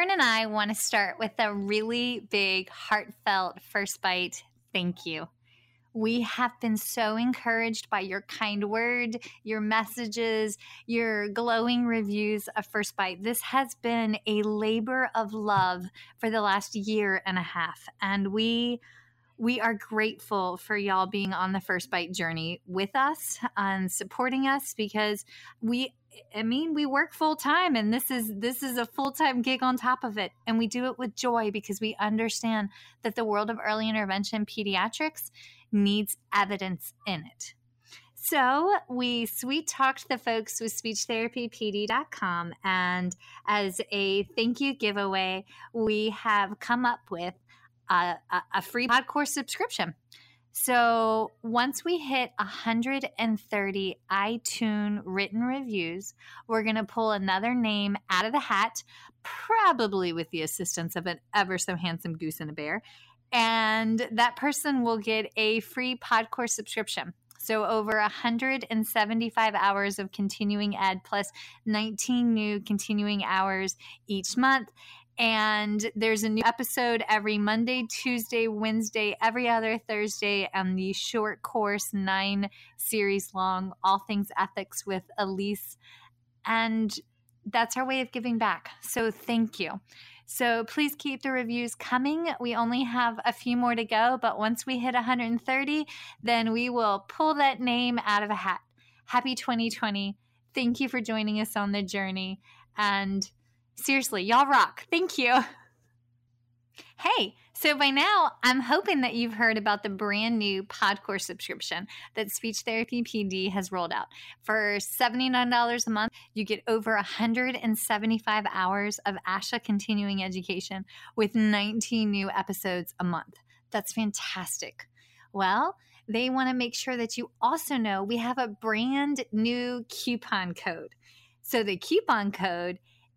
Erin and I want to start with a really big, heartfelt first bite thank you. We have been so encouraged by your kind word, your messages, your glowing reviews of First Bite. This has been a labor of love for the last year and a half. And we we are grateful for y'all being on the First Bite journey with us and supporting us because we I mean, we work full time and this is this is a full-time gig on top of it and we do it with joy because we understand that the world of early intervention pediatrics needs evidence in it. So we sweet talked the folks with speechtherapypd.com and as a thank you giveaway, we have come up with a, a, a free pod course subscription. So once we hit 130 iTunes written reviews, we're going to pull another name out of the hat, probably with the assistance of an ever so handsome goose and a bear. And that person will get a free Podcore subscription. So, over 175 hours of continuing ed plus 19 new continuing hours each month. And there's a new episode every Monday, Tuesday, Wednesday, every other Thursday, and the short course, nine series long, All Things Ethics with Elise. And that's our way of giving back. So thank you. So please keep the reviews coming. We only have a few more to go, but once we hit 130, then we will pull that name out of a hat. Happy 2020. Thank you for joining us on the journey. And Seriously, y'all rock. Thank you. Hey, so by now, I'm hoping that you've heard about the brand new Podcore subscription that Speech Therapy PD has rolled out. For $79 a month, you get over 175 hours of ASHA continuing education with 19 new episodes a month. That's fantastic. Well, they want to make sure that you also know we have a brand new coupon code. So the coupon code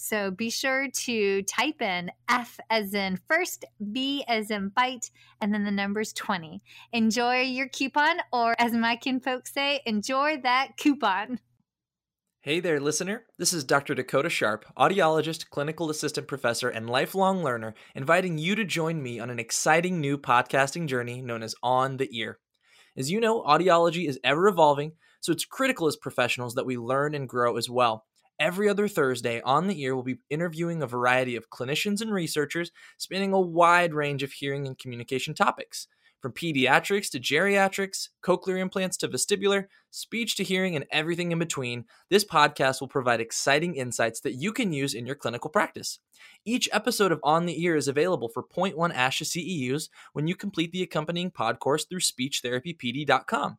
So be sure to type in F as in first, B as in bite, and then the number's 20. Enjoy your coupon, or as my kin folks say, enjoy that coupon. Hey there, listener. This is Dr. Dakota Sharp, audiologist, clinical assistant professor, and lifelong learner, inviting you to join me on an exciting new podcasting journey known as On the Ear. As you know, audiology is ever evolving, so it's critical as professionals that we learn and grow as well. Every other Thursday, On the Ear we'll be interviewing a variety of clinicians and researchers spanning a wide range of hearing and communication topics. From pediatrics to geriatrics, cochlear implants to vestibular, speech to hearing, and everything in between, this podcast will provide exciting insights that you can use in your clinical practice. Each episode of On the Ear is available for 0.1 ASHA CEUs when you complete the accompanying pod course through speechtherapypd.com.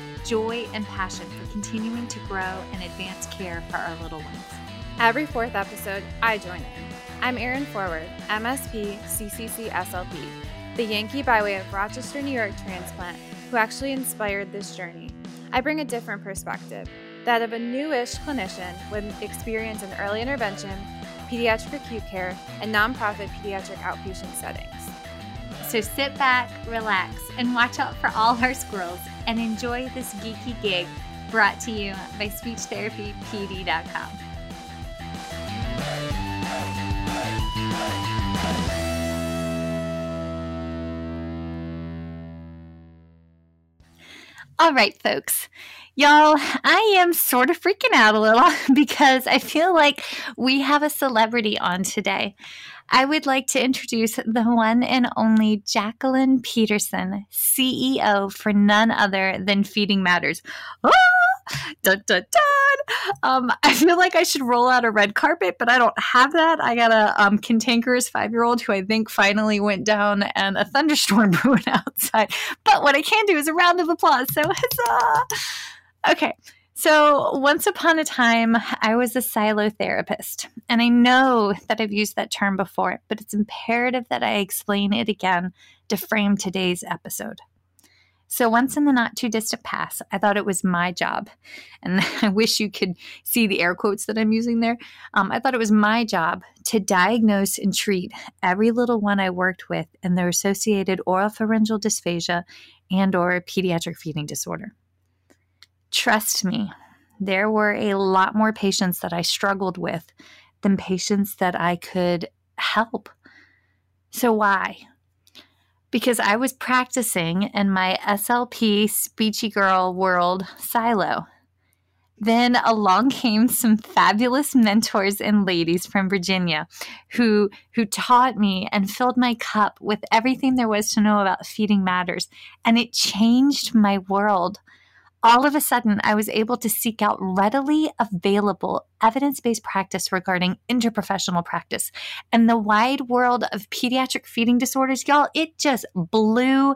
joy, and passion for continuing to grow and advance care for our little ones. Every fourth episode, I join in. I'm Erin Forward, MSP CCC SLP, the Yankee by way of Rochester, New York transplant who actually inspired this journey. I bring a different perspective, that of a newish clinician with experience in early intervention, pediatric acute care, and nonprofit pediatric outpatient settings. So sit back, relax, and watch out for all our squirrels and enjoy this geeky gig brought to you by SpeechTherapyPD.com. All right, folks. Y'all, I am sort of freaking out a little because I feel like we have a celebrity on today. I would like to introduce the one and only Jaclyn Pederson, CEO for none other than Feeding Matters. Oh, dun, dun, dun. Um, I feel like I should roll out a red carpet, but I don't have that. I got a um, cantankerous five year old who I think finally went down and a thunderstorm brewing outside. But what I can do is a round of applause. So huzzah! Okay. So, once upon a time, I was a silo therapist. And I know that I've used that term before, but it's imperative that I explain it again to frame today's episode. So, once in the not too distant past, I thought it was my job. And I wish you could see the air quotes that I'm using there. Um, I thought it was my job to diagnose and treat every little one I worked with and their associated oropharyngeal dysphagia and or pediatric feeding disorder. Trust me, there were a lot more patients that I struggled with than patients that I could help. So, why? Because I was practicing in my SLP speechy girl world silo. Then along came some fabulous mentors and ladies from Virginia who who taught me and filled my cup with everything there was to know about feeding matters and it changed my world all of a sudden, I was able to seek out readily available evidence based practice regarding interprofessional practice. And the wide world of pediatric feeding disorders, y'all, it just blew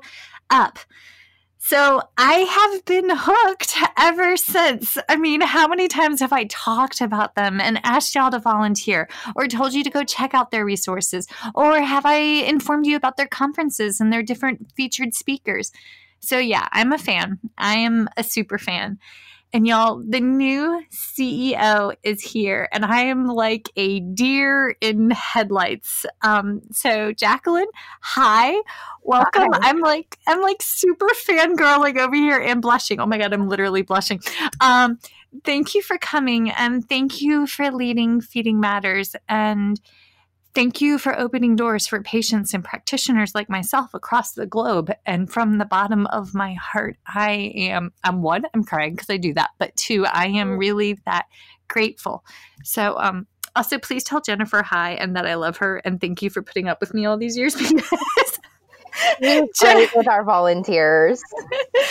up. So I have been hooked ever since. I mean, how many times have I talked about them and asked y'all to volunteer or told you to go check out their resources? Or have I informed you about their conferences and their different featured speakers? So, yeah, I'm a fan. I am a super fan. And y'all, the new CEO is here, and I am like a deer in headlights. Um, so Jaclyn, hi, welcome. Hi. I'm like I'm like super fangirling over here and blushing. Oh my god, I'm literally blushing. Um, thank you for coming, and thank you for leading Feeding Matters and Thank you for opening doors for patients and practitioners like myself across the globe. And from the bottom of my heart, I am, I'm one, I'm crying because I do that, but two, I am mm. really that grateful. So, um, also, please tell Jennifer hi and that I love her and thank you for putting up with me all these years because great with our volunteers.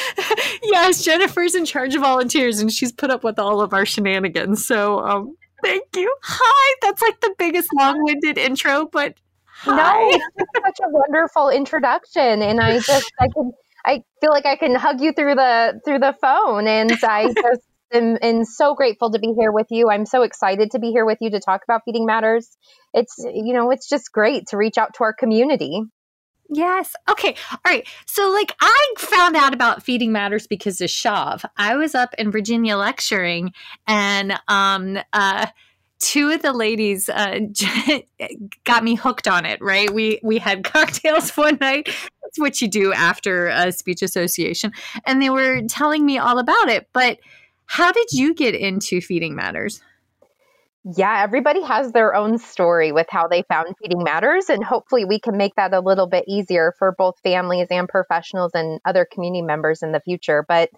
yes, Jennifer's in charge of volunteers and she's put up with all of our shenanigans. So um, Thank you. Hi. That's like the biggest long-winded intro, but hi. no, it's such a wonderful introduction, and I just I can I feel like I can hug you through the through the phone, and I just am, am so grateful to be here with you. I'm so excited to be here with you to talk about feeding matters. It's you know it's just great to reach out to our community. Yes. Okay. All right. So, like, I found out about Feeding Matters because of SHAV. I was up in Virginia lecturing, and um, uh, two of the ladies uh, got me hooked on it. Right? We we had cocktails one night. That's what you do after a speech association, and they were telling me all about it. But how did you get into Feeding Matters? Yeah, everybody has their own story with how they found Feeding Matters, and hopefully we can make that a little bit easier for both families and professionals and other community members in the future. But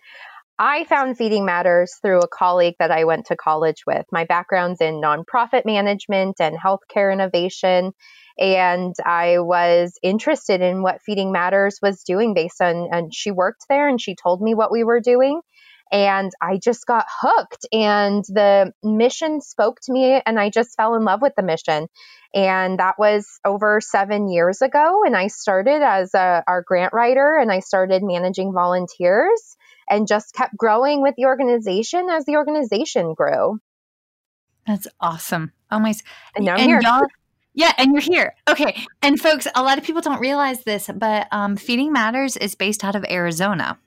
I found Feeding Matters through a colleague that I went to college with. My background's in nonprofit management and healthcare innovation. And I was interested in what Feeding Matters was doing based on, and she worked there and she told me what we were doing. And I just got hooked, and the mission spoke to me, and I just fell in love with the mission. And that was over seven years ago. And I started as a, our grant writer, and I started managing volunteers and just kept growing with the organization as the organization grew. That's awesome. Oh my! And now I'm and here. Yeah, and you're here. Okay. And folks, a lot of people don't realize this, but um, Feeding Matters is based out of Arizona.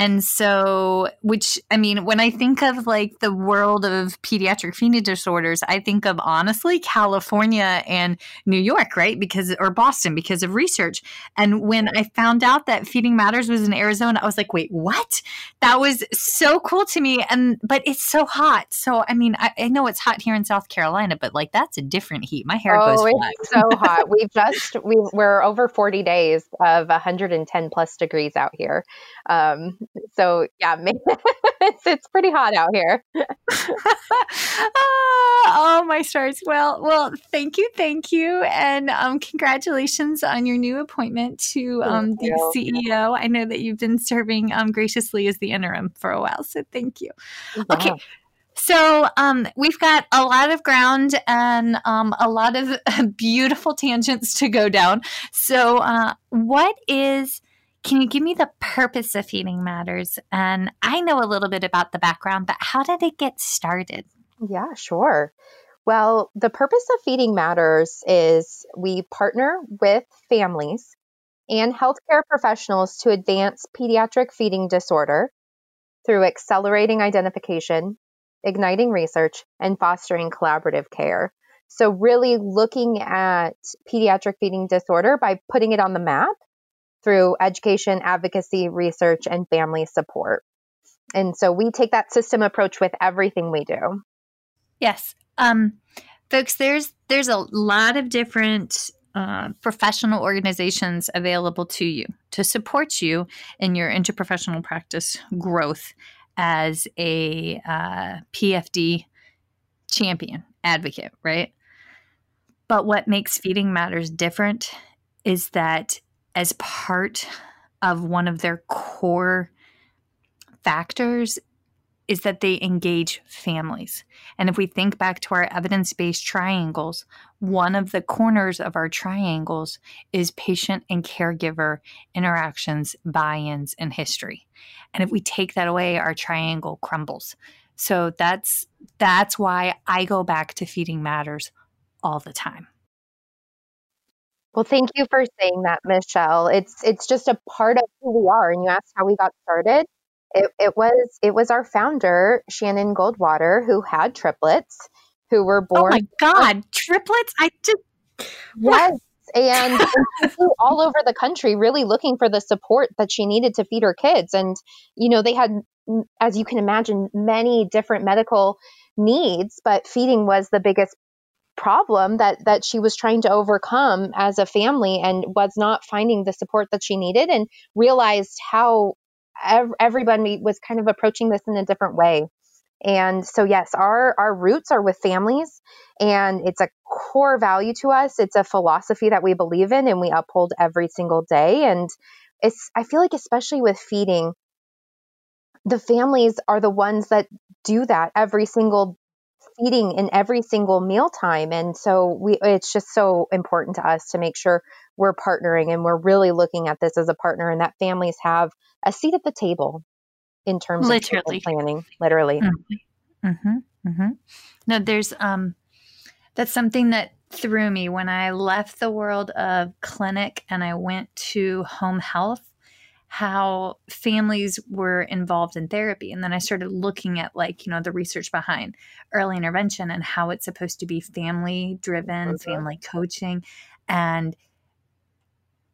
And so, which I mean, when I think of like the world of pediatric feeding disorders, I think of honestly California and New York, right? Because, or Boston because of research. And when I found out that Feeding Matters was in Arizona, I was like, wait, what? That was so cool to me. And, but it's so hot. So, I mean, I, I know it's hot here in South Carolina, but like that's a different heat. My hair oh, goes it's so hot. We've just, we, we're over 40 days of 110 plus degrees out here. Um, so yeah, it's it's pretty hot out here. oh, my stars! Well, well, thank you, thank you, and um, congratulations on your new appointment to um, the CEO. I know that you've been serving um, graciously as the interim for a while, so thank you. Yeah. Okay. So um, we've got a lot of ground and um, a lot of beautiful tangents to go down. So, uh, what is can you give me the purpose of Feeding Matters? And I know a little bit about the background, but how did it get started? Yeah, sure. Well, the purpose of Feeding Matters is we partner with families and healthcare professionals to advance pediatric feeding disorder through accelerating identification, igniting research, and fostering collaborative care. So, really looking at pediatric feeding disorder by putting it on the map through education, advocacy, research, and family support. And so we take that system approach with everything we do. Yes. Um, folks, there's there's a lot of different uh, professional organizations available to you to support you in your interprofessional practice growth as a uh, PFD champion advocate, right? But what makes Feeding Matters different is that as part of one of their core factors is that they engage families. And if we think back to our evidence based triangles, one of the corners of our triangles is patient and caregiver interactions, buy ins, and history. And if we take that away, our triangle crumbles. So that's that's why I go back to feeding matters all the time. Well, thank you for saying that, Michelle. It's it's just a part of who we are. And you asked how we got started. It, it was it was our founder Shannon Goldwater who had triplets who were oh born. Oh my God, triplets! I just yes, and, and all over the country, really looking for the support that she needed to feed her kids. And you know, they had, as you can imagine, many different medical needs, but feeding was the biggest problem that that she was trying to overcome as a family and was not finding the support that she needed and realized how ev- everybody was kind of approaching this in a different way. And so yes our our roots are with families and it's a core value to us. It's a philosophy that we believe in and we uphold every single day. And it's i feel like especially with feeding the families are the ones that do that every single feeding in every single mealtime. And so we it's just so important to us to make sure we're partnering and we're really looking at this as a partner and that families have a seat at the table in terms literally. of planning, literally. Mm-hmm. Mm-hmm. Mm-hmm. No, there's um that's something that threw me when I left the world of clinic and I went to home health how families were involved in therapy. And then i started looking at like you know the research behind early intervention and how it's supposed to be family driven okay. Mm-hmm. family coaching. And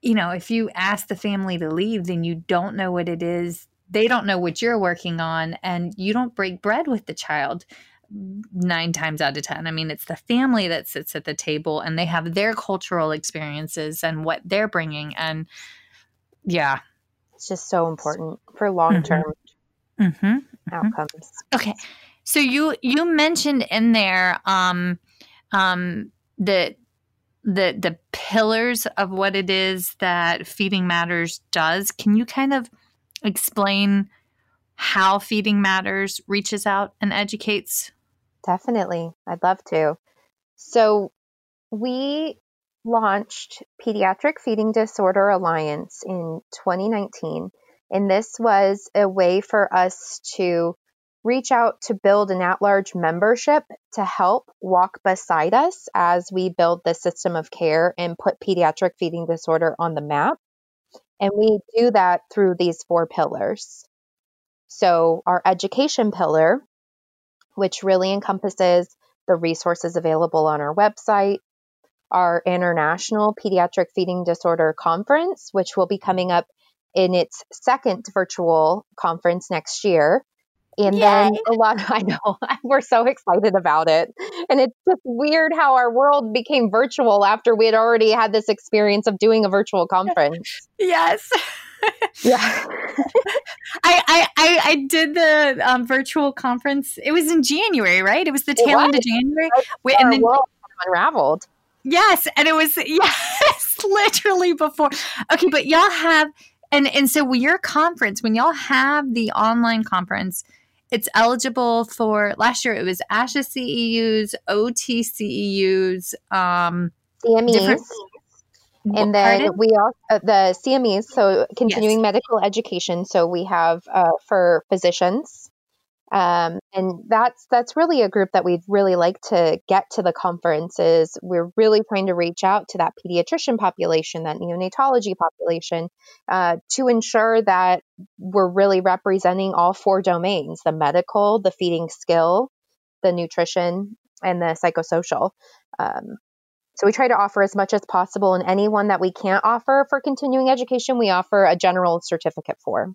you know if you ask the family to leave then you don't know what it is. They don't know what you're working on and you don't break bread with the child nine times out of ten. I mean it's the family that sits at the table and they have their cultural experiences and what they're bringing and yeah it's just so important for long term mm-hmm. mm-hmm. outcomes. Okay. So you you mentioned in there um um that the the pillars of what it is that Feeding Matters does. Can you kind of explain how Feeding Matters reaches out and educates? Definitely. I'd love to. So, we launched Pediatric Feeding Disorder Alliance in 2019. And this was a way for us to reach out to build an at large membership to help walk beside us as we build the system of care and put pediatric feeding disorder on the map. And we do that through these four pillars. So, our education pillar, which really encompasses the resources available on our website, our International Pediatric Feeding Disorder Conference, which will be coming up in its second virtual conference next year. And Yay. then a lot, I know, we're so excited about it. And it's just weird how our world became virtual after we had already had this experience of doing a virtual conference. Yes. yeah. I, I, I, did the um, virtual conference. It was in January, right? It was the tail end of January. Wait, and then unraveled. Yes, and it was yes, literally before. Okay, but y'all have and and so your conference when y'all have the online conference, it's eligible for last year it was ASHA CEUs, OT CEUs, um, CMEs. And then Pardon? we also uh, the CMEs, so continuing yes. medical education. So we have uh, for physicians, um, and that's that's really a group that we'd really like to get to the conferences. We're really trying to reach out to that pediatrician population, that neonatology population, uh, to ensure that we're really representing all four domains: the medical, the feeding skill, the nutrition, and the psychosocial. Um, so we try to offer as much as possible, and anyone that we can't offer for continuing education, we offer a general certificate for.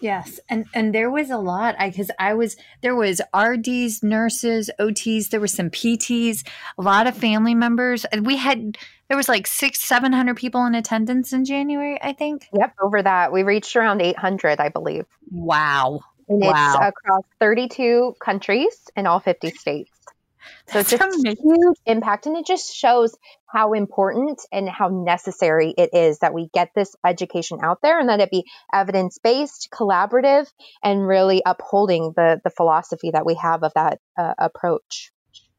Yes, and and there was a lot. I because I was there was RDs, nurses, OTs. There were some PTs, a lot of family members. We had there was like six, seven hundred people in attendance in January. I think. Yep, over that we reached around eight hundred, I believe. Wow. And wow. it's across thirty-two countries in all fifty states. So it's just a huge impact. And it just shows how important and how necessary it is that we get this education out there and that it be evidence based, collaborative, and really upholding the, the philosophy that we have of that uh, approach.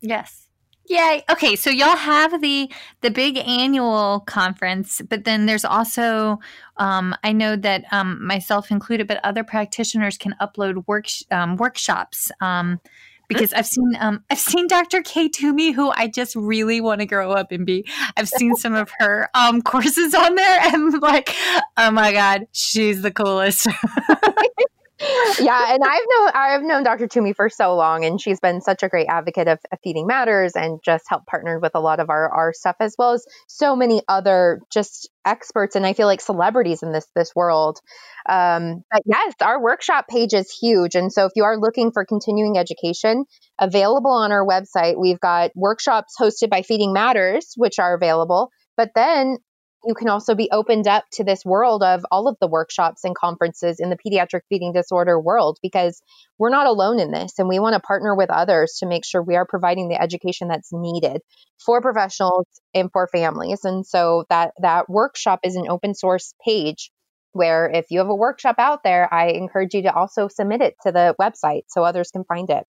Yes. Yay. Okay, so y'all have the the big annual conference, but then there's also um, I know that um, myself included, but other practitioners can upload work um, workshops um, because I've seen um, I've seen Dr. Kay Toomey, who I just really want to grow up and be. I've seen some of her um, courses on there, and I'm like, oh my god, she's the coolest. yeah, and I've known I've known Dr. Toomey for so long, and she's been such a great advocate of, Feeding Matters, and just helped partner with a lot of our our stuff, as well as so many other just experts, and I feel like celebrities in this this world. Um, but yes, our workshop page is huge, and so if you are looking for continuing education, available on our website, we've got workshops hosted by Feeding Matters, which are available. But then you can also be opened up to this world of all of the workshops and conferences in the pediatric feeding disorder world because we're not alone in this and we want to partner with others to make sure we are providing the education that's needed for professionals and for families and so that that workshop is an open source page where if you have a workshop out there i encourage you to also submit it to the website so others can find it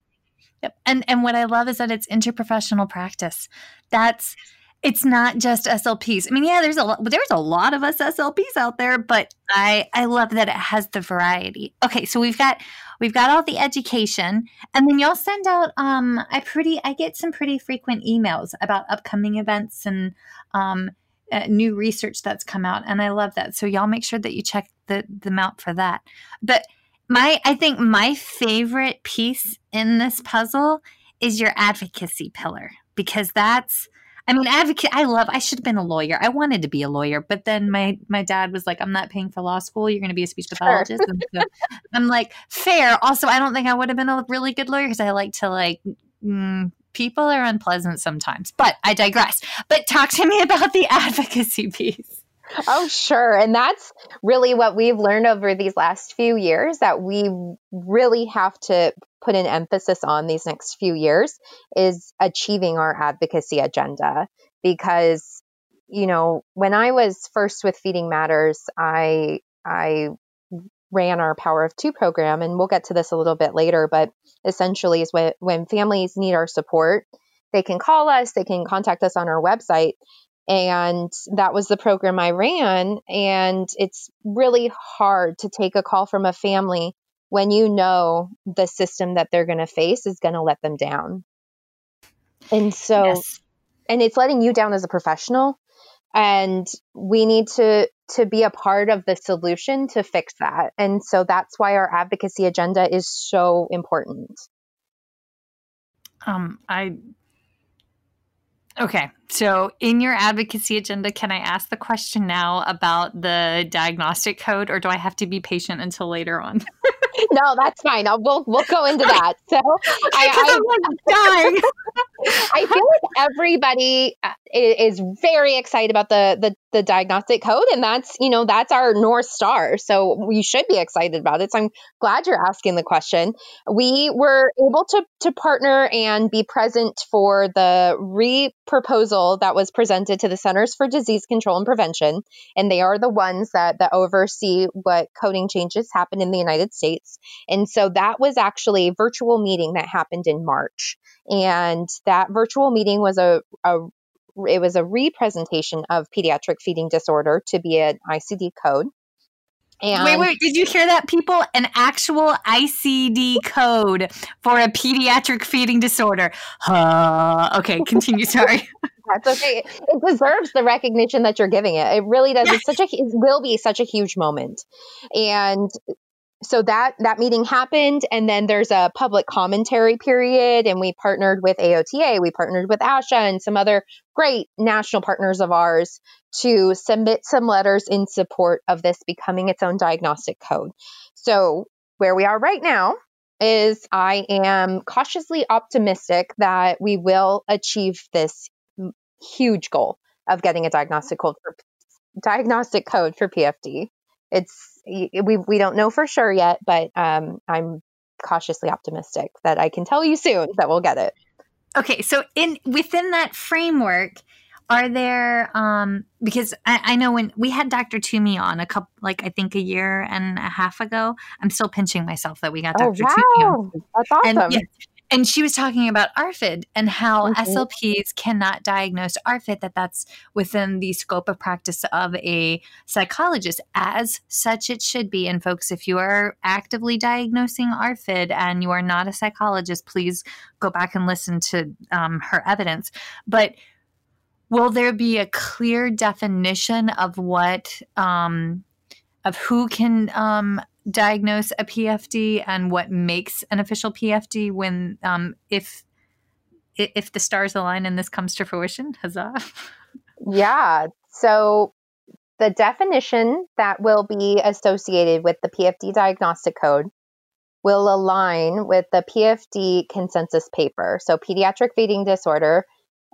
Yep. And and what I love is that it's interprofessional practice. That's it's not just SLPs. I mean, yeah, there's a lot, there's a lot of us SLPs out there, but I I love that it has the variety. Okay, so we've got we've got all the education, and then y'all send out um I pretty I get some pretty frequent emails about upcoming events and um uh, new research that's come out, and I love that. So y'all make sure that you check the them out for that. But my I think my favorite piece in this puzzle is your advocacy pillar because that's I mean, advocate. I love. I should have been a lawyer. I wanted to be a lawyer, but then my my dad was like, "I'm not paying for law school. You're going to be a speech pathologist." Sure. so I'm like, fair. Also, I don't think I would have been a really good lawyer because I like to like. Mm, people are unpleasant sometimes, but I digress. But talk to me about the advocacy piece. Oh, sure. And that's really what we've learned over these last few years that we really have to put an emphasis on these next few years is achieving our advocacy agenda because you know, when I was first with Feeding Matters, I I ran our Power of Two program, and we'll get to this a little bit later. But essentially, is when when families need our support, they can call us, they can contact us on our website, and that was the program I ran. And it's really hard to take a call from a family when you know the system that they're going to face is going to let them down. And so, yes. and it's letting you down as a professional. And we need to to be a part of the solution to fix that. And so that's why our advocacy agenda is so important. Um, I Okay. So, in your advocacy agenda, can I ask the question now about the diagnostic code, or do I have to be patient until later on? no, that's fine. I'll, we'll we'll go into that. So, I, am dying. I feel like everybody uh, is very excited about the, the the diagnostic code, and that's you know that's our north star. So we should be excited about it. So I'm glad you're asking the question. We were able to to partner and be present for the re-proposal that was presented to the Centers for Disease Control and Prevention, and they are the ones that that oversee what coding changes happen in the United States. And so that was actually a virtual meeting that happened in March. And that virtual meeting was a, a it was a representation of pediatric feeding disorder to be an ICD code. And wait, wait, did you hear that, people? An actual ICD code for a pediatric feeding disorder. Uh, okay, continue. Sorry. That's okay. It deserves the recognition that you're giving it. It really does. It's such a, it will be such a huge moment. And so that that meeting happened and then there's a public commentary period and we partnered with AOTA, we partnered with ASHA and some other great national partners of ours to submit some letters in support of this becoming its own diagnostic code. So where we are right now is I am cautiously optimistic that we will achieve this huge goal of getting a diagnostic code for diagnostic code for PFD. It's we we don't know for sure yet, but um, I'm cautiously optimistic that I can tell you soon that we'll get it. Okay, so in within that framework, are there um because I, I, know when we had Dr. Toomey on a couple like I think a year and a half ago, I'm still pinching myself that we got Dr. Oh, wow. Toomey on. That's awesome. And, yeah, and she was talking about ARFID and how mm-hmm. SLPs cannot diagnose ARFID, that that's within the scope of practice of a psychologist. As such, it should be. And folks, if you are actively diagnosing ARFID and you are not a psychologist, please go back and listen to um, her evidence. But will there be a clear definition of what um, of who can um, diagnose a PFD and what makes an official PFD when um, if if the stars align and this comes to fruition? Huzzah! Yeah. So the definition that will be associated with the PFD diagnostic code will align with the PFD consensus paper. So pediatric feeding disorder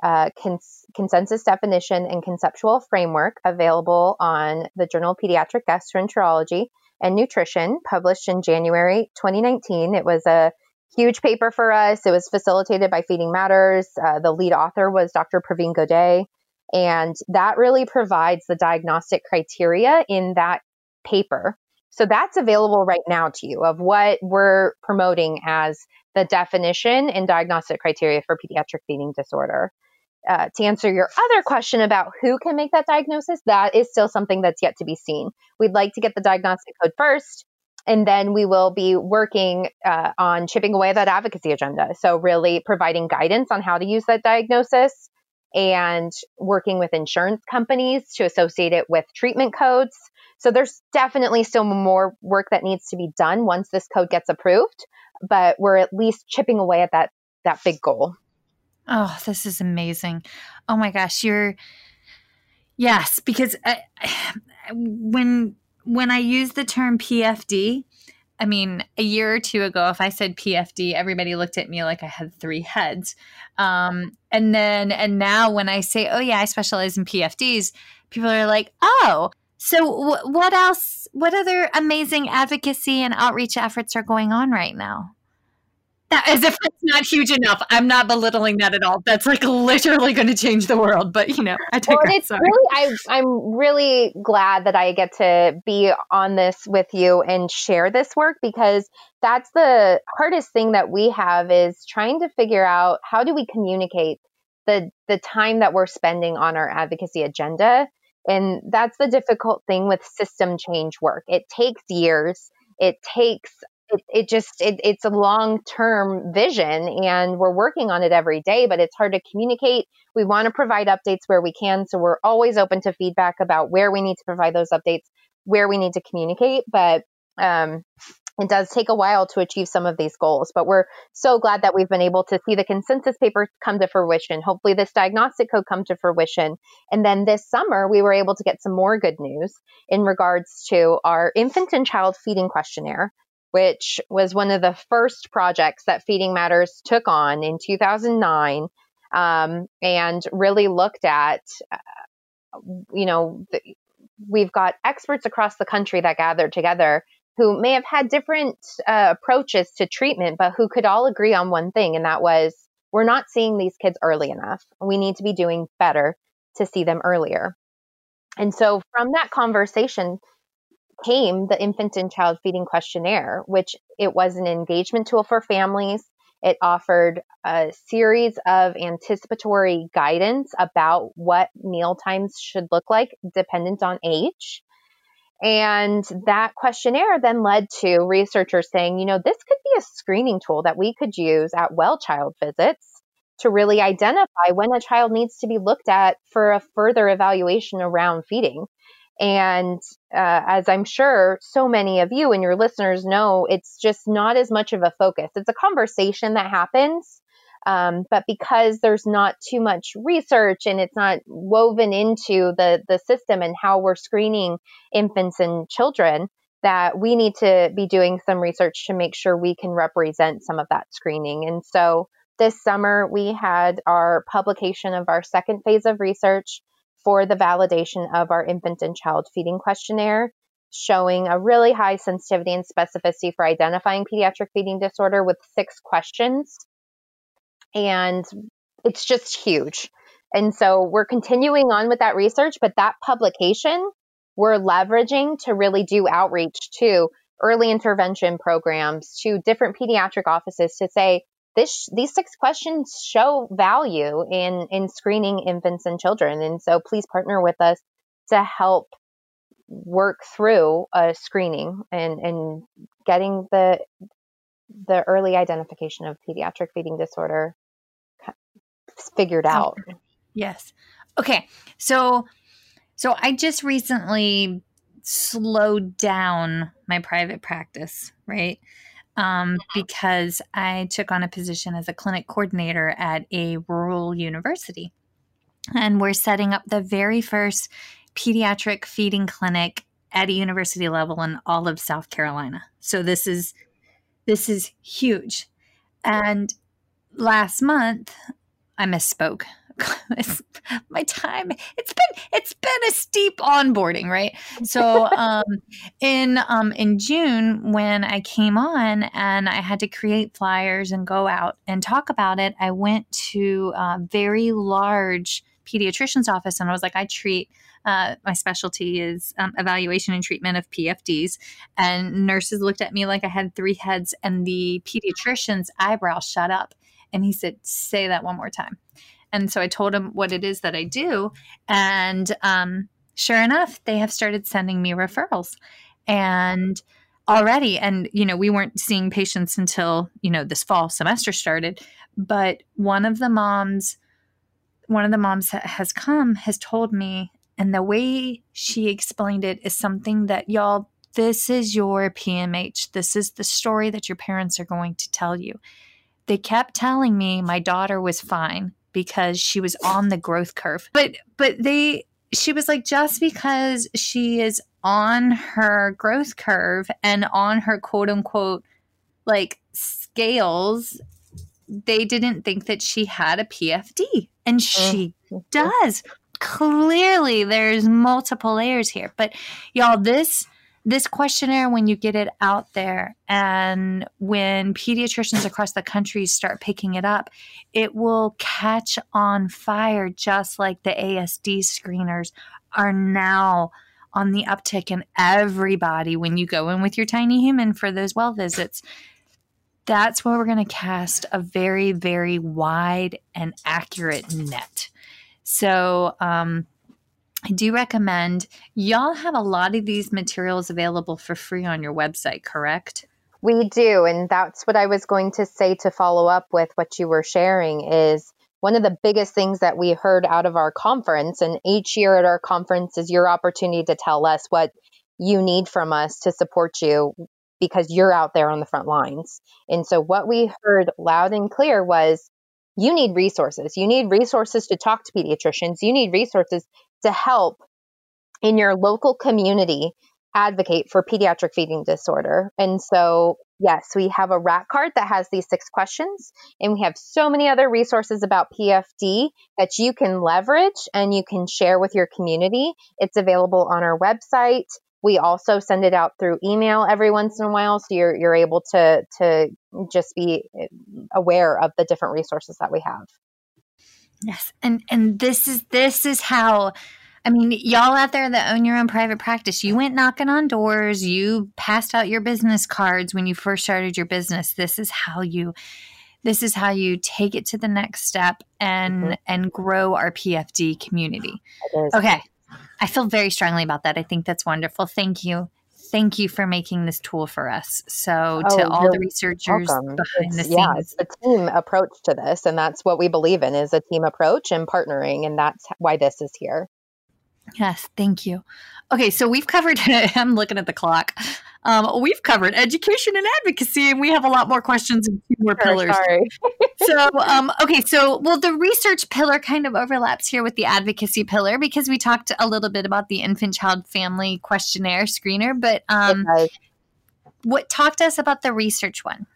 uh, cons- consensus definition and conceptual framework available on the Journal of Pediatric Gastroenterology and Nutrition, published in January 2019. It was a huge paper for us. It was facilitated by Feeding Matters. Uh, the lead author was Dr. Praveen Goday. And that really provides the diagnostic criteria in that paper. So that's available right now to you of what we're promoting as the definition and diagnostic criteria for pediatric feeding disorder uh, to answer your other question about who can make that diagnosis, that is still something that's yet to be seen. We'd like to get the diagnostic code first, and then we will be working uh, on chipping away that advocacy agenda. So, really providing guidance on how to use that diagnosis and working with insurance companies to associate it with treatment codes. So, there's definitely still more work that needs to be done once this code gets approved, but we're at least chipping away at that, that big goal. Oh, this is amazing. Oh my gosh, you're Yes, because I, when when I use the term PFD, I mean, a year or two ago, if I said PFD, everybody looked at me like I had three heads. Um, and then, and now when I say, oh, yeah, I specialize in PFDs, people are like, oh, so w- what else? What other amazing advocacy and outreach efforts are going on right now? That, as if it's not huge enough. I'm not belittling that at all. That's like literally going to change the world. But you know, I take well, it's sorry. really I, I'm really glad that I get to be on this with you and share this work because that's the hardest thing that we have is trying to figure out how do we communicate the the time that we're spending on our advocacy agenda and that's the difficult thing with system change work. It takes years. It takes it, it just it, it's a long term vision and we're working on it every day but it's hard to communicate we want to provide updates where we can so we're always open to feedback about where we need to provide those updates where we need to communicate but um, it does take a while to achieve some of these goals, but we're so glad that we've been able to see the consensus paper come to fruition. Hopefully, this diagnostic code come to fruition. And then this summer, we were able to get some more good news in regards to our infant and child feeding questionnaire, which was one of the first projects that Feeding Matters took on in 2009 um, and really looked at, uh, you know, the, we've got experts across the country that gathered together who may have had different uh, approaches to treatment, but who could all agree on one thing, and that was we're not seeing these kids early enough. We need to be doing better to see them earlier. And so from that conversation came the infant and child feeding questionnaire, which it was an engagement tool for families. It offered a series of anticipatory guidance about what meal times should look like dependent on age. And that questionnaire then led to researchers saying, you know, this could be a screening tool that we could use at well child visits to really identify when a child needs to be looked at for a further evaluation around feeding. And uh, as I'm sure so many of you and your listeners know, it's just not as much of a focus. It's a conversation that happens um, but because there's not too much research and it's not woven into the, the system and how we're screening infants and children, that we need to be doing some research to make sure we can represent some of that screening. And so this summer, we had our publication of our second phase of research for the validation of our infant and child feeding questionnaire, showing a really high sensitivity and specificity for identifying pediatric feeding disorder with six questions and it's just huge. And so we're continuing on with that research, but that publication we're leveraging to really do outreach to early intervention programs, to different pediatric offices to say, this, these six questions show value in, in screening infants and children. And so please partner with us to help work through a screening and, and getting the, the early identification of pediatric feeding disorder figured out. Yes. Okay. So so I just recently slowed down my private practice, right? Um, because I took on a position as a clinic coordinator at a rural university. And we're setting up the very first pediatric feeding clinic at a university level in all of South Carolina. So this is this is huge. And last month I misspoke. my time it's been it's been a steep onboarding right so um in um in june when i came on and i had to create flyers and go out and talk about it i went to a very large pediatrician's office and i was like i treat uh, my specialty is um, evaluation and treatment of PFDs. And nurses looked at me like I had three heads, and the pediatrician's eyebrow shut up. And he said, Say that one more time. And so I told him what it is that I do. And um, sure enough, they have started sending me referrals. And already, and, you know, we weren't seeing patients until, you know, this fall semester started. But one of the moms, one of the moms that has come has told me, and the way she explained it is something that y'all, this is your PMH. This is the story that your parents are going to tell you. They kept telling me my daughter was fine because she was on the growth curve. But but they she was like just because she is on her growth curve and on her quote unquote like scales they didn't think that she had a PFD and she mm-hmm. does. Clearly there's multiple layers here. But y'all this this questionnaire, when you get it out there and when pediatricians across the country start picking it up, it will catch on fire just like the ASD screeners are now on the uptick in everybody when you go in with your tiny human for those well visits. That's where we're going to cast a very, very wide and accurate net. So, um, I do recommend y'all have a lot of these materials available for free on your website, correct? We do. And that's what I was going to say to follow up with what you were sharing is one of the biggest things that we heard out of our conference and each year at our conference is your opportunity to tell us what you need from us to support you because you're out there on the front lines. And so what we heard loud and clear was you need resources. You need resources to talk to pediatricians. You need resources to help in your local community advocate for pediatric feeding disorder. And so, yes, we have a rat card that has these six questions, and we have so many other resources about PFD that you can leverage and you can share with your community. It's available on our website. We also send it out through email every once in a while, so you're you're able to to just be aware of the different resources that we have. Yes, and and this is this is how. I mean, y'all out there that own your own private practice, you went knocking on doors, you passed out your business cards when you first started your business. This is how you this is how you take it to the next step and mm-hmm. and grow our PFD community. Okay. I feel very strongly about that. I think that's wonderful. Thank you thank you for making this tool for us. So, oh, to all the researchers welcome. behind it's, the yeah, scenes, it's a team approach to this, and that's what we believe in is a team approach and partnering, and that's why this is here. Yes, thank you. Okay, so we've covered. I'm looking at the clock. Um, we've covered education and advocacy, and we have a lot more questions and two more sure, pillars. Sorry. so, um, okay, so well, the research pillar kind of overlaps here with the advocacy pillar because we talked a little bit about the infant child family questionnaire screener, but um, what talk to us about the research one?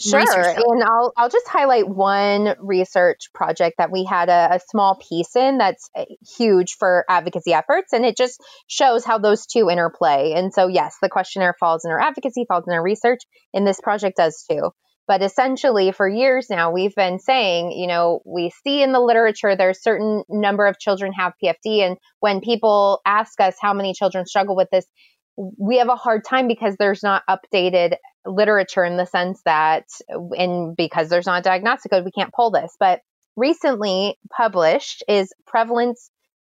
Sure. And I'll, I'll just highlight one research project that we had a, a, small piece in that's uh, huge for advocacy efforts. And it just shows how those two interplay. And so, yes, the questionnaire falls in our advocacy, falls in our research, and this project does too. But essentially, for years now, we've been saying, you know, we see in the literature there's certain number of children have PFD. And when people ask us how many children struggle with this, we have a hard time because there's not updated literature in the sense that, and because there's not diagnostic code, we can't pull this. But recently published is prevalence,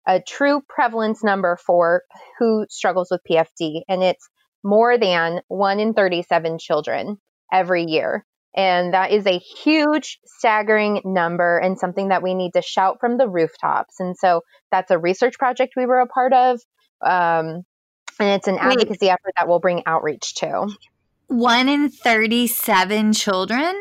a true prevalence number for who struggles with PFD, and it's more than one in 37 children every year. And that is a huge, staggering number and something that we need to shout from the rooftops. And so that's a research project we were a part of. Um, and it's an advocacy Wait. effort that will bring outreach to. One in 37 children?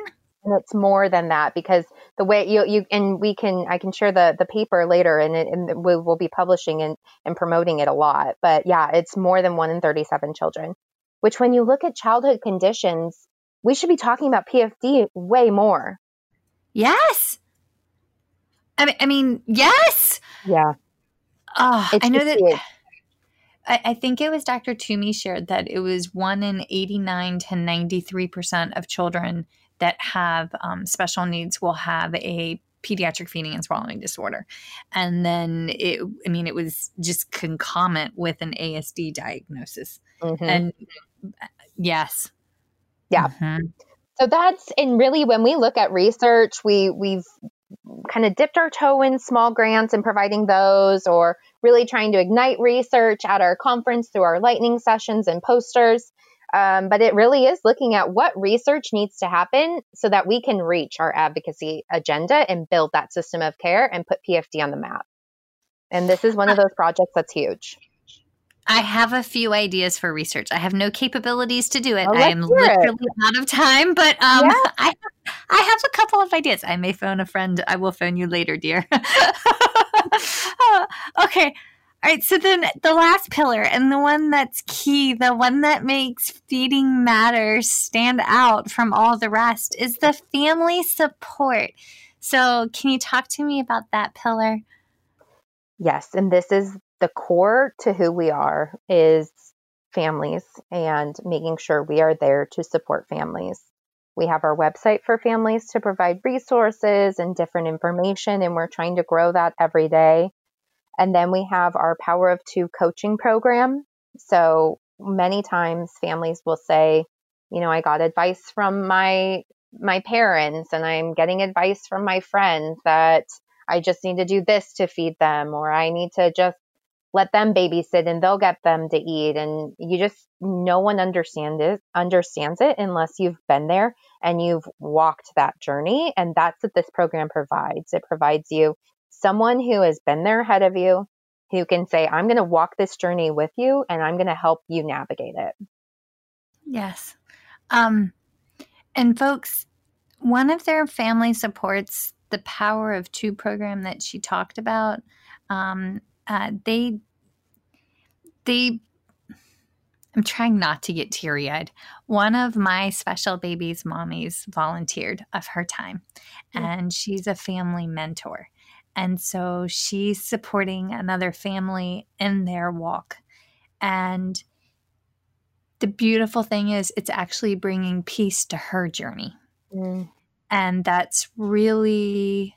And it's more than that because the way you, you and we can, I can share the, the paper later and, it, and we will be publishing and, and promoting it a lot. But yeah, it's more than one in 37 children, which when you look at childhood conditions, we should be talking about PFD way more. Yes. I mean, I mean yes. Yeah. Oh, I know that. Huge I, I think it was Dr. Toomey shared that it was one in 89 to 93% of children that have um, special needs will have a pediatric feeding and swallowing disorder. And then it, I mean, it was just concomitant with an ASD diagnosis. Mm-hmm. And yes. Yeah. Mm-hmm. So that's, and really when we look at research, we, we've kind of dipped our toe in small grants and providing those or really trying to ignite research at our conference through our lightning sessions and posters. Um, but it really is looking at what research needs to happen so that we can reach our advocacy agenda and build that system of care and put PFD on the map. And this is one of those projects that's huge. I have a few ideas for research. I have no capabilities to do it. I am literally it. out of time, but um, yeah. I, I have a couple of ideas. I may phone a friend. I will phone you later, dear. okay. All right. So then the last pillar and the one that's key, the one that makes feeding matters stand out from all the rest is the family support. So can you talk to me about that pillar? Yes. And this is the core to who we are is families and making sure we are there to support families. We have our website for families to provide resources and different information, and we're trying to grow that every day. And then we have our Power of Two coaching program. So many times families will say, you know, I got advice from my my parents and I'm getting advice from my friends that I just need to do this to feed them or I need to just let them babysit and they'll get them to eat. And you just no one understands it understands it unless you've been there and you've walked that journey. And that's what this program provides. It provides you someone who has been there ahead of you who can say i'm going to walk this journey with you and i'm going to help you navigate it. Yes. Um and folks one of their family supports the power of two program that she talked about um, uh, they they I'm trying not to get teary eyed. One of my special baby's mommies volunteered of her time, mm-hmm. and she's a family mentor. And so she's supporting another family in their walk. And the beautiful thing is, it's actually bringing peace to her journey. Mm. And that's really,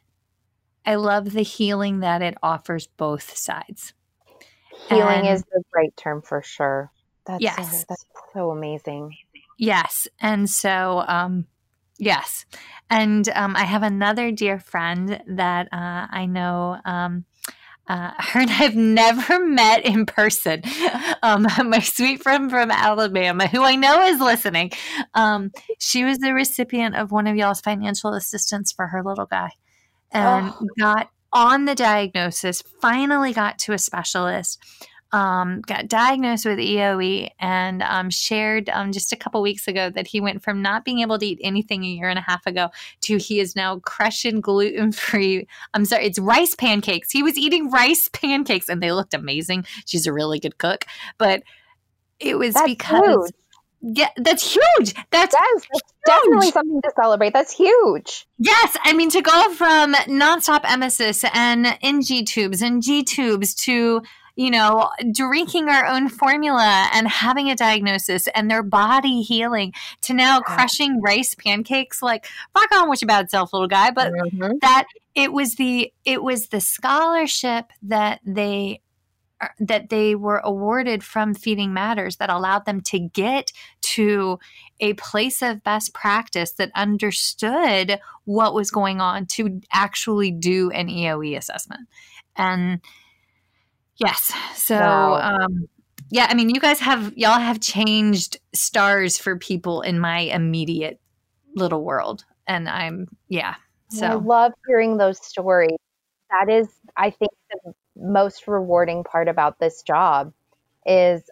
I love the healing that it offers both sides. Healing and, is the right term for sure. That's yes. So, that's so amazing. Yes. And so, um, yes. And um, I have another dear friend that uh, I know. Um, uh, her and I've never met in person. Um, my sweet friend from Alabama, who I know is listening, um, she was the recipient of one of y'all's financial assistance for her little guy and oh. got on the diagnosis, finally got to a specialist, um, got diagnosed with EOE, and um, shared um, just a couple weeks ago that he went from not being able to eat anything a year and a half ago to he is now crushing gluten free. I'm sorry, it's rice pancakes. He was eating rice pancakes, and they looked amazing. She's a really good cook, but it was That's because. Huge. Yeah, that's huge. That's, yes, that's definitely something to celebrate. That's huge. Yes, I mean to go from nonstop emesis and NG tubes and G tubes to you know drinking our own formula and having a diagnosis and their body healing to now crushing rice pancakes like fuck on with your bad self little guy but mm-hmm. that it was the it was the scholarship that they that they were awarded from Feeding Matters that allowed them to get to a place of best practice that understood what was going on to actually do an EOE assessment. And yes, so wow. um, yeah, I mean, you guys have y'all have changed stars for people in my immediate little world, and I'm yeah. So I love hearing those stories. That is, I think, the most rewarding part about this job is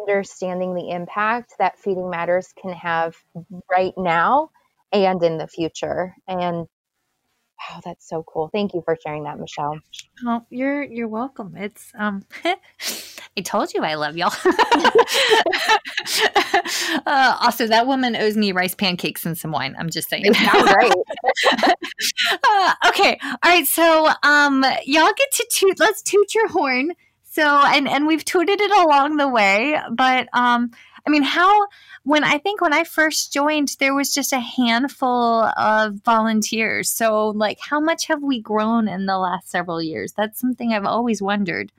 understanding the impact that feeding matters can have right now and in the future. And wow that's so cool. Thank you for sharing that michelle. Oh you're you're welcome. It's um i told you i love y'all. Uh, also that woman owes me rice pancakes and some wine. I'm just saying. Right. Uh, okay. All right. So um y'all get to toot let's toot your horn. So and and we've tooted it along the way but um i mean how when i think when i first joined there was just a handful of volunteers. So like how much have we grown in the last several years? That's something i've always wondered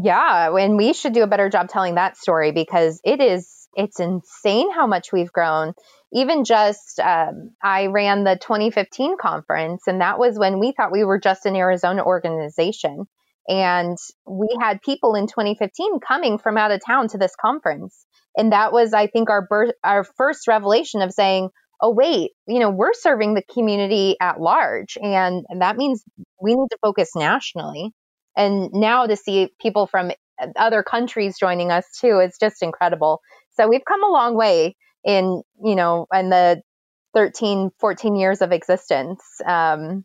yeah and we should do a better job telling that story because it is it's insane how much we've grown even just um, i ran the 2015 conference and that was when we thought we were just an arizona organization and we had people in 2015 coming from out of town to this conference. And that was, I think, our our first revelation of saying, oh, wait, you know, we're serving the community at large. And that means we need to focus nationally. And now to see people from other countries joining us too is just incredible. So we've come a long way in, you know, in the 13, 14 years of existence. Um,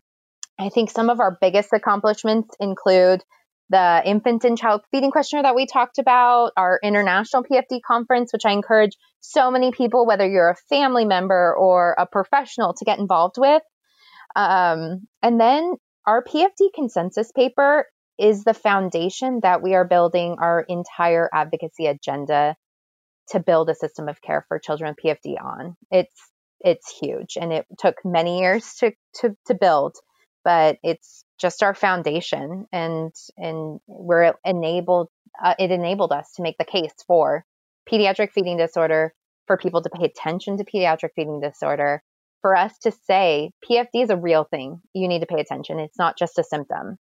I think some of our biggest accomplishments include the infant and child feeding questionnaire that we talked about, our international PFD conference, which I encourage so many people, whether you're a family member or a professional, to get involved with. Um, and then our PFD consensus paper is the foundation that we are building our entire advocacy agenda to build a system of care for children with PFD on. It's it's huge and it took many years to to, to build, but it's just our foundation and and we're enabled uh, it enabled us to make the case for pediatric feeding disorder for people to pay attention to pediatric feeding disorder for us to say PFD is a real thing. You need to pay attention. It's not just a symptom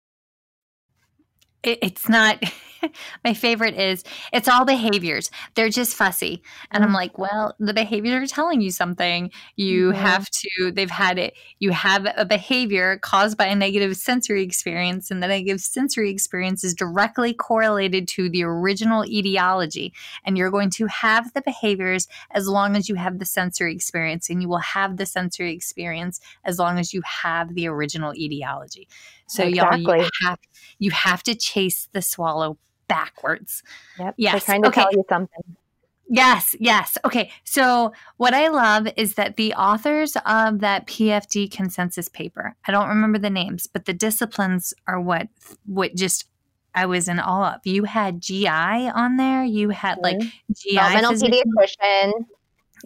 it, it's not my favorite is it's all behaviors. They're just fussy. And i'm mm-hmm. like well the behaviors are telling you something. You mm-hmm. have to they've had it. You have a behavior caused by a negative sensory experience and the negative sensory experience is directly correlated to the original etiology. And you're going to have the behaviors as long as you have the sensory experience and you will have the sensory experience as long as you have the original etiology so exactly. y'all, you have, you have to chase the swallow backwards. Yep. Yes. They're trying to okay. tell you something. Yes, yes. Okay. So, what I love is that the authors of that PFD consensus paper, I don't remember the names, but the disciplines are what what just I was in awe of. You had GI on there. You had like mm-hmm. GI developmental pediatrician.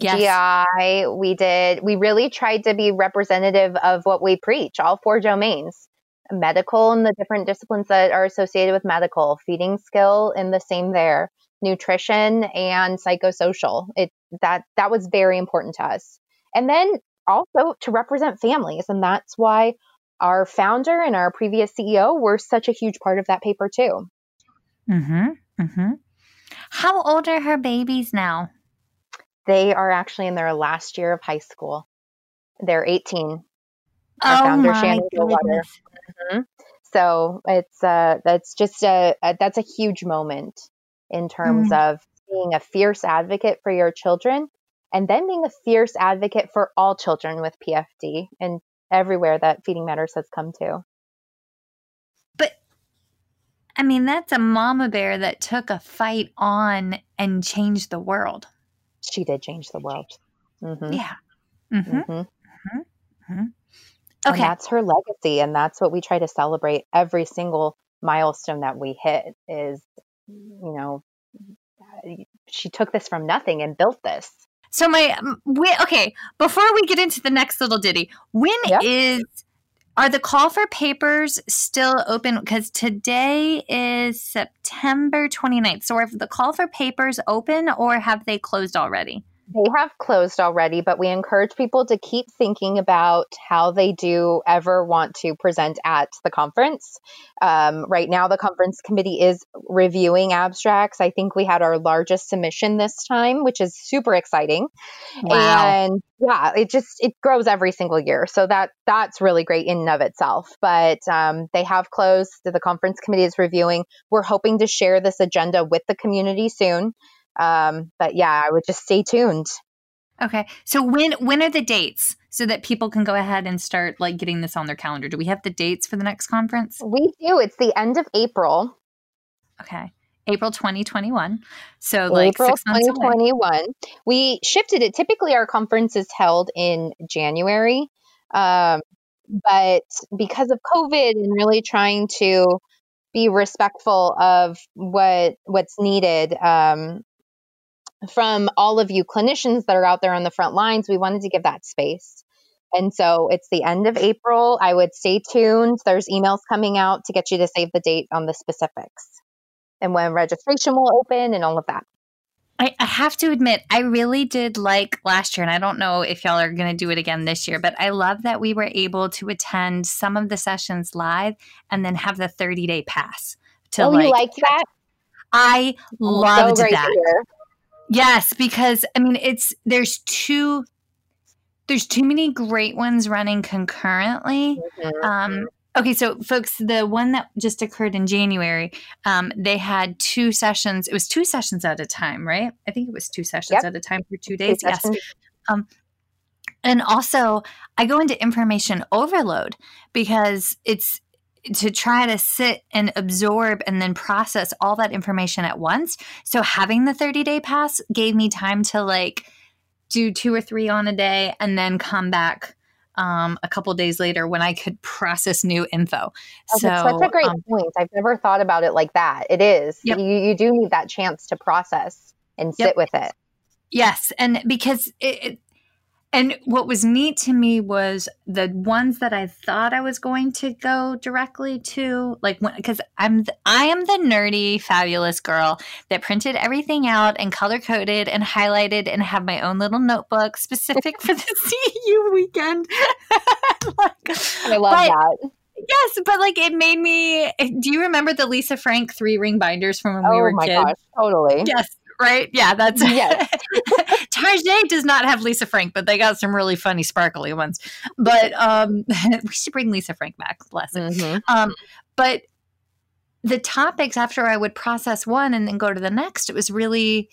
Yes. GI. We did. We really tried to be representative of what we preach. All four domains medical and the different disciplines that are associated with medical, feeding skill and the same there, nutrition and psychosocial. It that that was very important to us. And then also to represent families and that's why our founder and our previous CEO were such a huge part of that paper too. Mhm. Mhm. How old are her babies now? They are actually in their last year of high school. They're 18. Our oh founder, Shannon Mm-hmm. So it's uh, that's just a, a, that's a huge moment in terms mm. of being a fierce advocate for your children, and then being a fierce advocate for all children with PFD and everywhere that Feeding Matters has come to. But I mean, that's a mama bear that took a fight on and changed the world. She did change the world. Mm-hmm. Yeah. Mm-hmm. mm-hmm. Okay. And that's her legacy. And that's what we try to celebrate every single milestone that we hit is, you know, she took this from nothing and built this. So my um, we, okay, before we get into the next little ditty, when yep. is are the call for papers still open because today is September 29th. So are the call for papers open or have they closed already? They have closed already, but we encourage people to keep thinking about how they do ever want to present at the conference. Um, right now, the conference committee is reviewing abstracts. I think we had our largest submission this time, which is super exciting. Wow. And yeah, it just it grows every single year, so that that's really great in and of itself. But um, they have closed. The conference committee is reviewing. We're hoping to share this agenda with the community soon. Um, but yeah, I would just stay tuned. Okay. So when when are the dates so that people can go ahead and start like getting this on their calendar? Do we have the dates for the next conference? We do. It's the end of April. Okay. April 2021. So like April 2021. We shifted it. Typically our conference is held in January. Um, but because of COVID and really trying to be respectful of what what's needed, um, from all of you clinicians that are out there on the front lines, we wanted to give that space. And so it's the end of April. I would stay tuned. There's emails coming out to get you to save the date on the specifics and when registration will open and all of that. I, I have to admit, I really did like last year, and I don't know if y'all are going to do it again this year, but I love that we were able to attend some of the sessions live and then have the 30 day pass. To oh, like, you like that? I loved so that. Yes, because I mean it's there's two there's too many great ones running concurrently. Mm-hmm. Um, okay, so folks, the one that just occurred in January, um, they had two sessions. It was two sessions at a time, right? I think it was two sessions yep. at a time for two days. Two yes. Um, and also, I go into information overload because it's to try to sit and absorb and then process all that information at once. So having the 30 day pass gave me time to like do two or three on a day and then come back um, a couple days later when I could process new info. So that's a great um, point. I've never thought about it like that. It is. Yep. You, you do need that chance to process and sit yep. with it. Yes, and because it, it, and what was neat to me was the ones that I thought I was going to go directly to, like because I'm the, I am the nerdy fabulous girl that printed everything out and color coded and highlighted and have my own little notebook specific for the CEU weekend. like, I love but, that. Yes, but like it made me. Eh, do you remember the Lisa Frank three ring binders from when oh we were my kids? Gosh, totally. Yes, right? Yeah, that's yes. Target does not have Lisa Frank, but they got some really funny, sparkly ones. But um, we should bring Lisa Frank back. Bless it. Mm-hmm. Um, but the topics after I would process one and then go to the next, it was really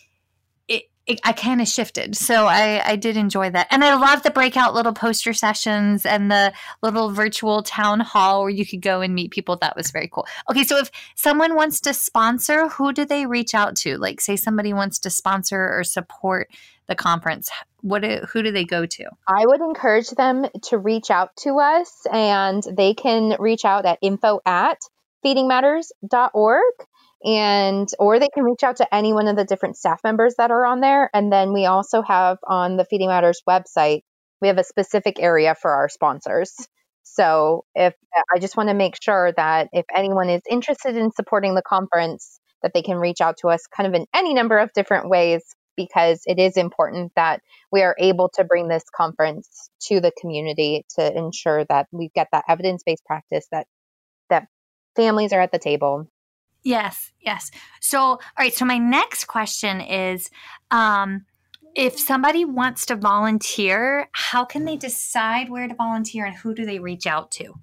it, I kind of shifted. So I, I did enjoy that. And I love the breakout little poster sessions and the little virtual town hall where you could go and meet people. That was very cool. Okay, so if someone wants to sponsor, who do they reach out to? Like, say somebody wants to sponsor or support the conference. What do, who do they go to? I would encourage them to reach out to us and they can reach out at info at feedingmatters.org and or they can reach out to any one of the different staff members that are on there and then we also have on the feeding matters website we have a specific area for our sponsors so if i just want to make sure that if anyone is interested in supporting the conference that they can reach out to us kind of in any number of different ways because it is important that we are able to bring this conference to the community to ensure that we get that evidence-based practice that that families are at the table Yes, yes. So, all right. So, my next question is um, if somebody wants to volunteer, how can they decide where to volunteer and who do they reach out to?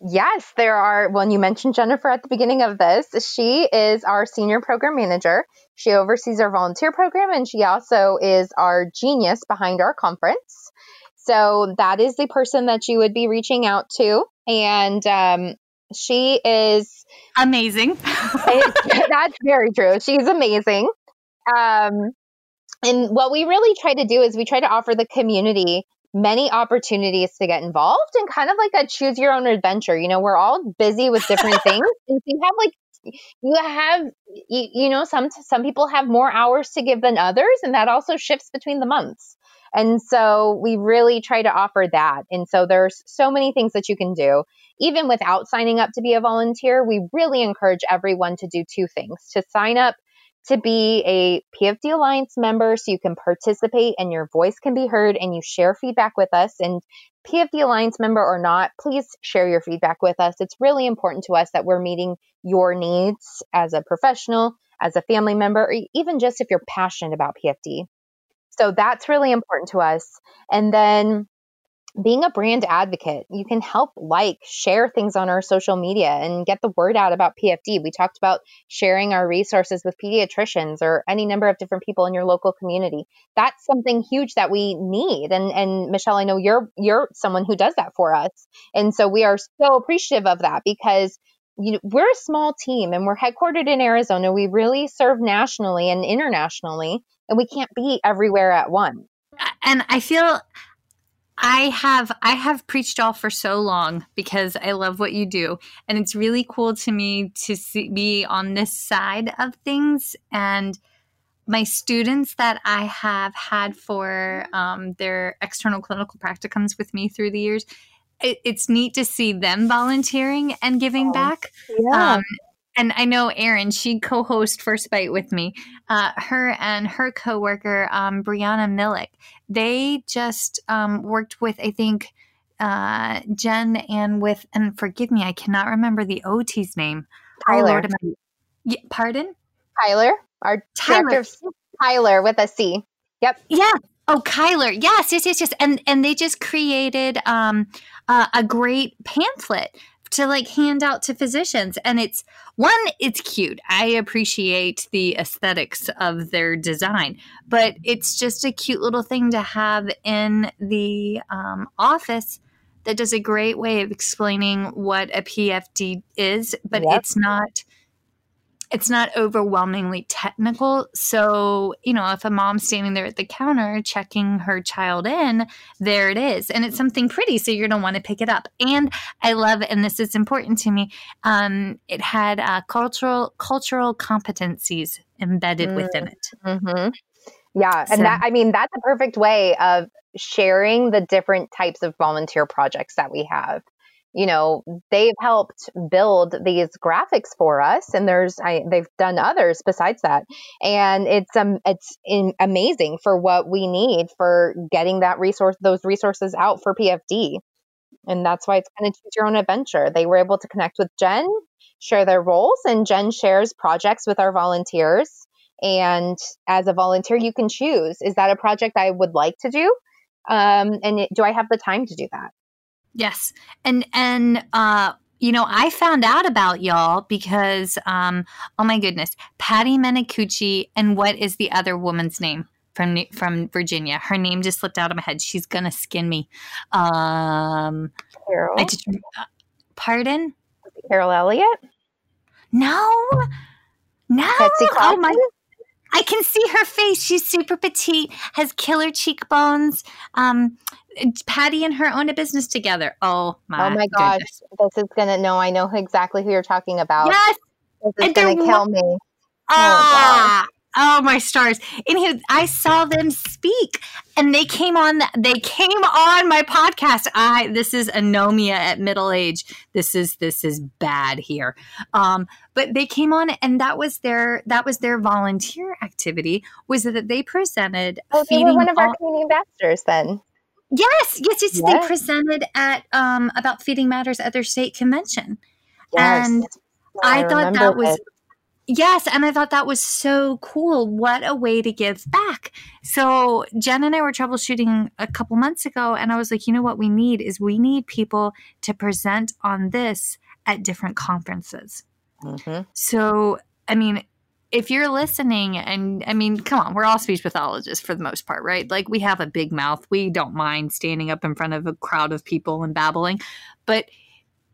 Yes, there are. When you mentioned Jennifer at the beginning of this, she is our senior program manager. She oversees our volunteer program and she also is our genius behind our conference. So that is the person that you would be reaching out to. And um, she is amazing. that's very true. She's amazing. Um, and what we really try to do is we try to offer the community many opportunities to get involved and kind of like a choose your own adventure. You know, we're all busy with different things. And you have like you have you, you know some some people have more hours to give than others and that also shifts between the months. And so we really try to offer that. And so there's so many things that you can do. Even without signing up to be a volunteer, we really encourage everyone to do two things to sign up to be a PFD Alliance member so you can participate and your voice can be heard and you share feedback with us. And PFD Alliance member or not, please share your feedback with us. It's really important to us that we're meeting your needs as a professional, as a family member, or even just if you're passionate about PFD. So that's really important to us. And then being a brand advocate, you can help like share things on our social media and get the word out about PFD. We talked about sharing our resources with pediatricians or any number of different people in your local community. That's something huge that we need. And and Michelle, I know you're you're someone who does that for us. And so we are so appreciative of that because you know, we're a small team and we're headquartered in Arizona. We really serve nationally and internationally and we can't be everywhere at once. And I feel I have I have preached all for so long because I love what you do, and it's really cool to me to see, be on this side of things. And my students that I have had for um, their external clinical practicums with me through the years, it, it's neat to see them volunteering and giving oh, back. Yeah. Um, and I know Erin, she co-host First Bite with me. Uh, her and her coworker, um, Brianna Millick, they just um, worked with, I think, uh, Jen and with, and forgive me, I cannot remember the OT's name. Tyler. Oh, yeah, pardon? Tyler, our Tyler. Tyler with a C. Yep. Yeah. Oh, Kyler. Yes, yes, yes, yes. And and they just created um, uh, a great pamphlet to like hand out to physicians and it's one it's cute i appreciate the aesthetics of their design but it's just a cute little thing to have in the um, office that does a great way of explaining what a pfd is but yep. it's not it's not overwhelmingly technical. So, you know, if a mom's standing there at the counter checking her child in, there it is. And it's something pretty. So you're going to want to pick it up. And I love, and this is important to me, um, it had uh, cultural, cultural competencies embedded mm, within it. Mm-hmm. Yeah. And So- that, I mean, that's a perfect way of sharing the different types of volunteer projects that we have. You know, they've helped build these graphics for us, and there's I, they've done others besides that, and it's um it's in, amazing for what we need for getting that resource those resources out for PFD, and that's why it's kind of choose your own adventure. They were able to connect with Jen, share their roles, and Jen shares projects with our volunteers. And as a volunteer, you can choose: is that a project I would like to do, um, and do I have the time to do that? Yes. And and uh you know, I found out about y'all because um oh my goodness, Patty Menacucci and what is the other woman's name from from Virginia? Her name just slipped out of my head. She's going to skin me. Um Carol, I just uh, Pardon? Carol Elliott, No. No. Oh my? I can see her face. She's super petite, has killer cheekbones. Um, Patty and her own a business together. Oh my! oh my gosh, goodness. this is gonna. No, I know exactly who you're talking about. Yes. This is and gonna kill me. Ah. Oh my stars! Anywho, I saw them speak, and they came on. They came on my podcast. I this is anomia at middle age. This is this is bad here. Um, but they came on, and that was their that was their volunteer activity. Was that they presented Oh, they were one of our all- community ambassadors then. Yes, yes, yes. They presented at um, about feeding matters at their state convention. Yes. And I, thought that was. Yes, and I thought that was so cool. What a way to give back. So Jen and I were troubleshooting a couple months ago, and I was like, you know what we need is we need people to present on this at different conferences. Mhm. So, I mean, if you're listening, and I mean, come on, we're all speech pathologists for the most part, right? Like, we have a big mouth. We don't mind standing up in front of a crowd of people and babbling. But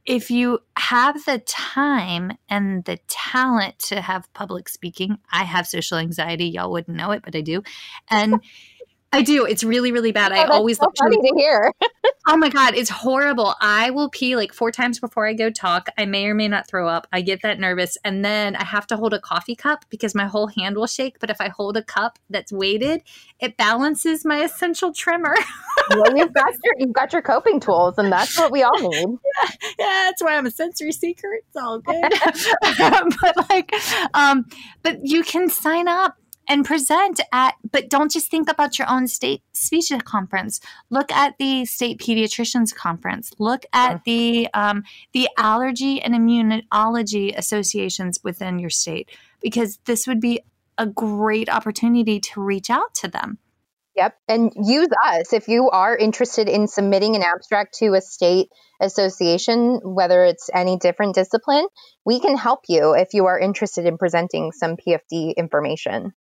if you have the time and the talent to have public speaking, I have social anxiety. Y'all wouldn't know it, but I do. And I do. It's really, really bad. Oh, I that's always so look to funny to hear. Oh my God, it's horrible. I will pee like four times before I go talk. I may or may not throw up. I get that nervous. And then I have to hold a coffee cup because my whole hand will shake. But if I hold a cup that's weighted, it balances my essential tremor. well, you've got your you've got your coping tools, and that's what we all need. yeah, that's why I'm a sensory seeker. It's all good. but like, um, but you can sign up and present at, but don't just think about your own state speech conference. Look at the state pediatricians conference. Look at the um, the allergy and immunology associations within your state because this would be a great opportunity to reach out to them. Yep. And use us if you are interested in submitting an abstract to a state association, whether it's any different discipline, we can help you if you are interested in presenting some PFD information.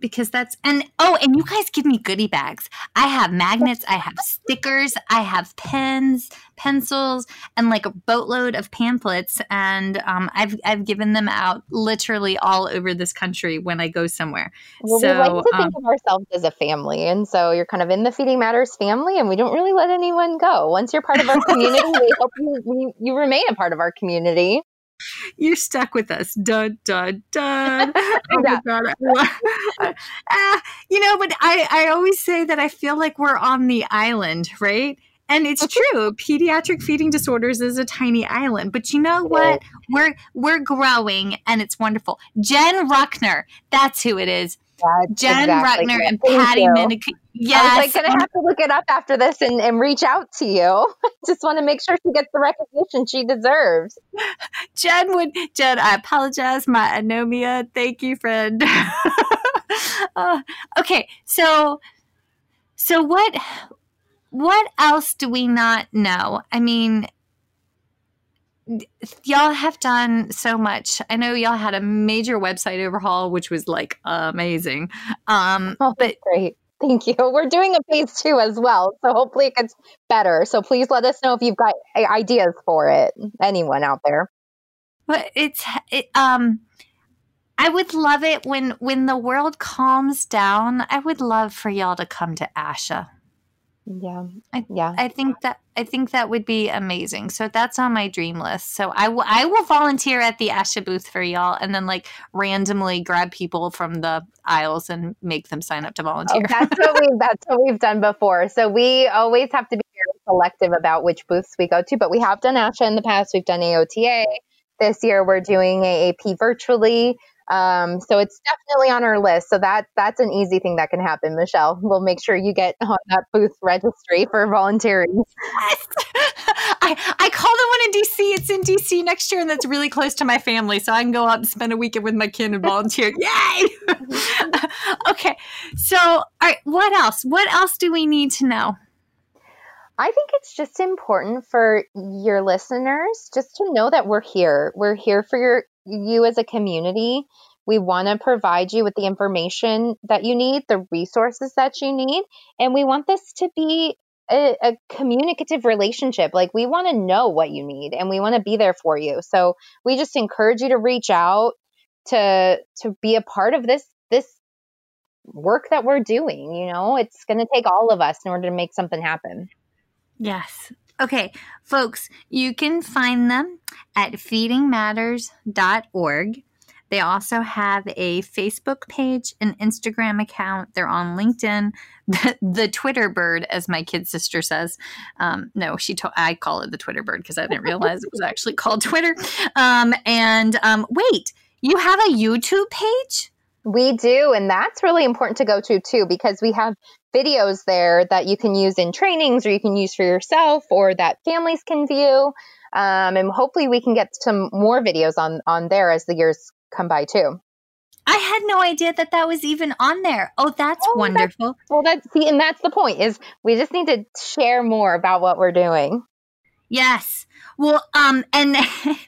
Because that's and oh and you guys give me goodie bags i have magnets i have stickers i have pens pencils and like a boatload of pamphlets and um, I've, I've given them out literally all over this country when i go somewhere Well, So, we like to um, think of ourselves as a family. And so you're kind of in the Feeding Matters family, and we don't really let anyone go. Once you're part of our community, we hope you, you, you remain a part of our community. You're stuck with us. Dun dun dun. Oh my god Ah, you know but I, I always say that i feel like we're on the island right? And it's true pediatric feeding disorders is a tiny island but you know what? We're we're growing and it's wonderful. Jen ruckner that's who it is That's jen exactly ruckner and patty you. Minick. I yes was like going to have to look it up after this and, and reach out to you. Just want to make sure she gets the recognition she deserves. Jen would Jen, I apologize, my anomia. Thank you, friend. Uh, okay, so so what what else do we not know? I mean y'all have done so much. I know y'all had a major website overhaul which was like amazing. Um Oh, but Great. Thank you. We're doing a phase two as well. So hopefully it gets better. So please let us know if you've got ideas for it. Anyone out there. But it's it, um I would love it when when the world calms down. I would love for y'all to come to Asha. Yeah. I, yeah. I think that I think that would be amazing. So that's on my dream list. So I will I will volunteer at the ASHA booth for y'all and then like randomly grab people from the aisles and make them sign up to oh, volunteer. Oh, that's what we that's what we've done before. So we always have to be very selective about which booths we go to, but we have done ASHA in the past. We've done AOTA. This year we're doing AAP virtually. Um, so it's definitely on our list. So that that's an easy thing that can happen, Michelle. We'll make sure you get on that booth registry for volunteering. I, I called the one in DC. It's in DC next year, and that's really close to my family. So I can go up and spend a weekend with my kid and volunteer. Yay! okay. So, all right, what else? What else do we need to know? I think it's just important for your listeners just to know that we're here. We're here for your you as a community. We want to provide you with the information that you need, the resources that you need, and we want this to be a, a communicative relationship. Like we want to know what you need and we want to be there for you. So we just encourage you to reach out to to be a part of this this work that we're doing, you know? It's going to take all of us in order to make something happen. Yes. Okay, folks, you can find them at feedingmatters.org. They also have a Facebook page, an Instagram account. They're on LinkedIn, the, the Twitter bird, as my kid sister says. Um, no, she told I call it the Twitter bird because I didn't realize it was actually called Twitter. Um, and um, wait, you have a YouTube page? We do, and that's really important to go to too because we have videos there that you can use in trainings or you can use for yourself or that families can view. Um, and hopefully we can get some more videos on on there as the years come by too. I had no idea that that was even on there. Oh, that's oh, wonderful. That's, well, that's see, and that's the point is we just need to share more about what we're doing. Yes. Well, um, and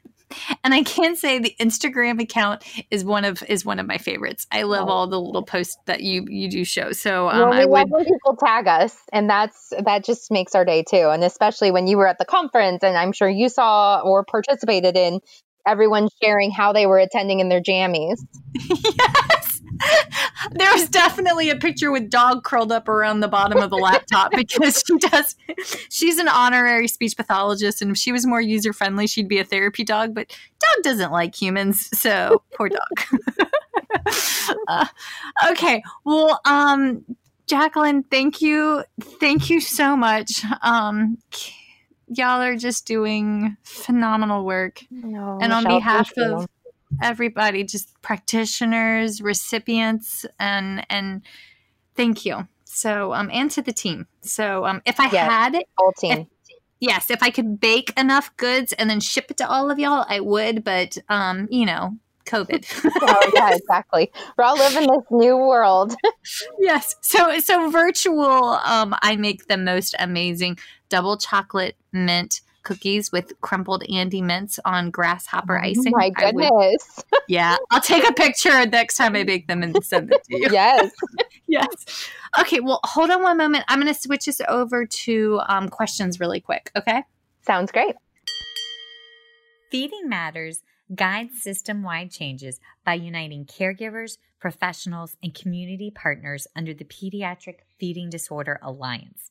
and I can say the Instagram account is one of is one of my favorites. I love all the little posts that you you do show. So um, well, we I would when people tag us, and that's that just makes our day too. And especially when you were at the conference, and I'm sure you saw or participated in everyone sharing how they were attending in their jammies. yes. There was definitely a picture with dog curled up around the bottom of the laptop because she does she's an honorary speech pathologist and if she was more user friendly she'd be a therapy dog but dog doesn't like humans so poor dog. uh, okay. Well, um Jaclyn, thank you. Thank you so much. Um y'all are just doing phenomenal work. No, and on behalf of everybody, just practitioners, recipients, and and thank you. So um and to the team. So um if I yes, had whole team. If, yes, if I could bake enough goods and then ship it to all of y'all, I would. But um, you know, COVID. oh yeah, exactly. We're all living this new world. yes. So so virtual. Um, I make the most amazing double chocolate mint cookies with crumpled Andes mints on grasshopper oh icing. my goodness. Would, yeah, I'll take a picture next time I bake them and send it to you. yes. yes. Okay. Well, hold on one moment. I'm going to switch this over to um, questions really quick. Okay. Sounds great. Feeding Matters guides system wide changes by uniting caregivers, professionals, and community partners under the Pediatric Feeding Disorder Alliance.